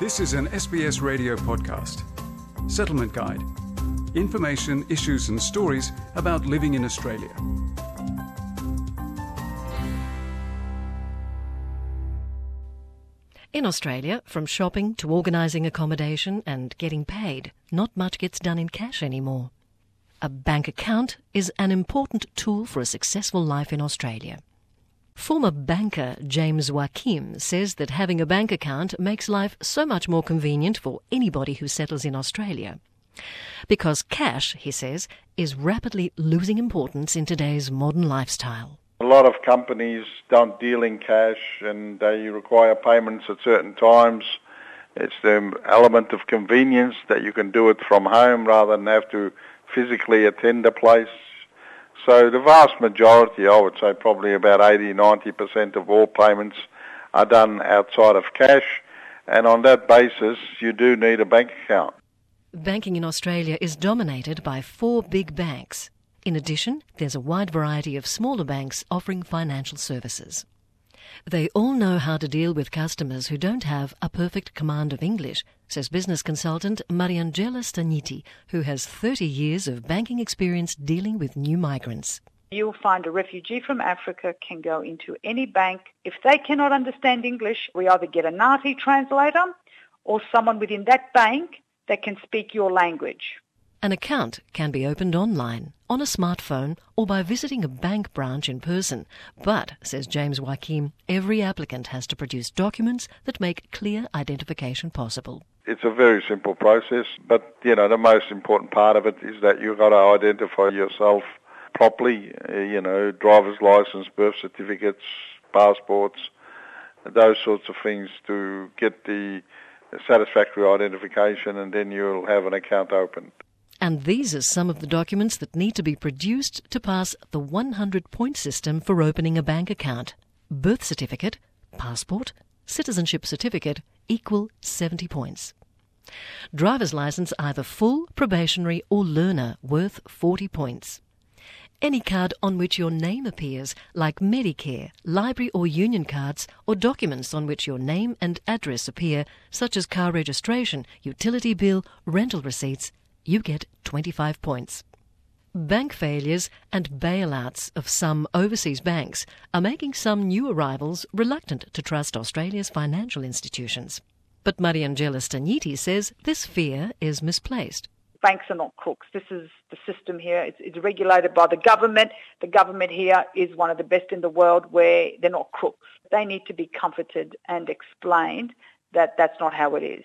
This is an SBS radio podcast. Settlement Guide. Information, issues, and stories about living in Australia. In Australia, from shopping to organising accommodation and getting paid, not much gets done in cash anymore. A bank account is an important tool for a successful life in Australia. Former banker James Joachim says that having a bank account makes life so much more convenient for anybody who settles in Australia. Because cash, he says, is rapidly losing importance in today's modern lifestyle. A lot of companies don't deal in cash and they require payments at certain times. It's the element of convenience that you can do it from home rather than have to physically attend a place. So the vast majority, I would say probably about 80, 90% of all payments are done outside of cash. And on that basis, you do need a bank account. Banking in Australia is dominated by four big banks. In addition, there's a wide variety of smaller banks offering financial services. They all know how to deal with customers who don't have a perfect command of English, says business consultant Mariangela Stagniti, who has 30 years of banking experience dealing with new migrants. You'll find a refugee from Africa can go into any bank. If they cannot understand English, we either get a NAATI translator or someone within that bank that can speak your language. An account can be opened online, on a smartphone, or by visiting a bank branch in person. But, says James Joachim, every applicant has to produce documents that make clear identification possible. It's a very simple process, but you know the most important part of it is that you've got to identify yourself properly. Uh, you know, driver's license, birth certificates, passports, those sorts of things to get the satisfactory identification, and then you'll have an account opened. And these are some of the documents that need to be produced to pass the 100 point system for opening a bank account birth certificate, passport, citizenship certificate equal 70 points. Driver's license either full, probationary, or learner worth 40 points. Any card on which your name appears, like Medicare, library or union cards, or documents on which your name and address appear, such as car registration, utility bill, rental receipts, you get 25 points. Bank failures and bailouts of some overseas banks are making some new arrivals reluctant to trust Australia's financial institutions. But Mariangela Stagniti says this fear is misplaced. Banks are not crooks. This is the system here. It's, it's regulated by the government. The government here is one of the best in the world where they're not crooks. They need to be comforted and explained that that's not how it is.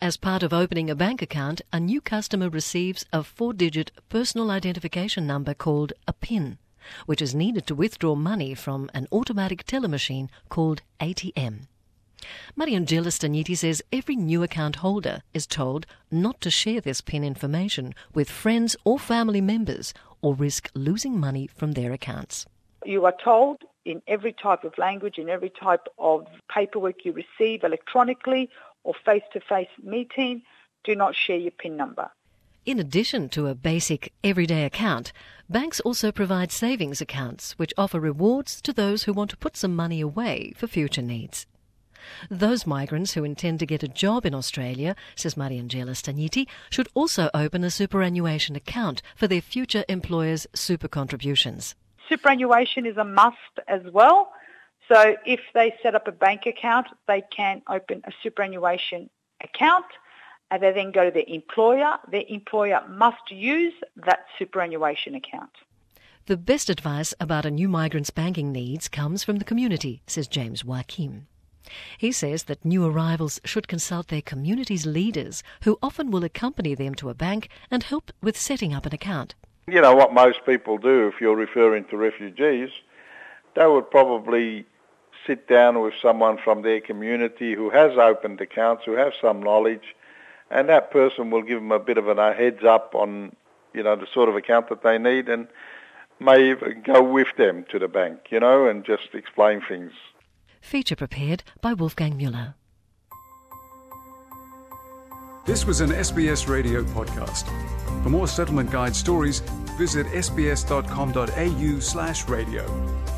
As part of opening a bank account, a new customer receives a four digit personal identification number called a PIN, which is needed to withdraw money from an automatic teller machine called ATM. Mariangela Stagniti says every new account holder is told not to share this PIN information with friends or family members or risk losing money from their accounts. You are told in every type of language, in every type of paperwork you receive electronically or face-to-face meeting, do not share your PIN number. In addition to a basic everyday account, banks also provide savings accounts which offer rewards to those who want to put some money away for future needs. Those migrants who intend to get a job in Australia, says Mariangela Stagniti, should also open a superannuation account for their future employers' super contributions. Superannuation is a must as well. So if they set up a bank account, they can open a superannuation account and they then go to their employer. Their employer must use that superannuation account. The best advice about a new migrant's banking needs comes from the community, says James Joachim. He says that new arrivals should consult their community's leaders, who often will accompany them to a bank and help with setting up an account. You know what most people do if you're referring to refugees, they would probably sit down with someone from their community who has opened accounts, who has some knowledge, and that person will give them a bit of a heads up on, you know, the sort of account that they need and may even go with them to the bank, you know, and just explain things. Feature prepared by Wolfgang Mueller. This was an SBS radio podcast. For more settlement guide stories, visit sbs.com.au slash radio.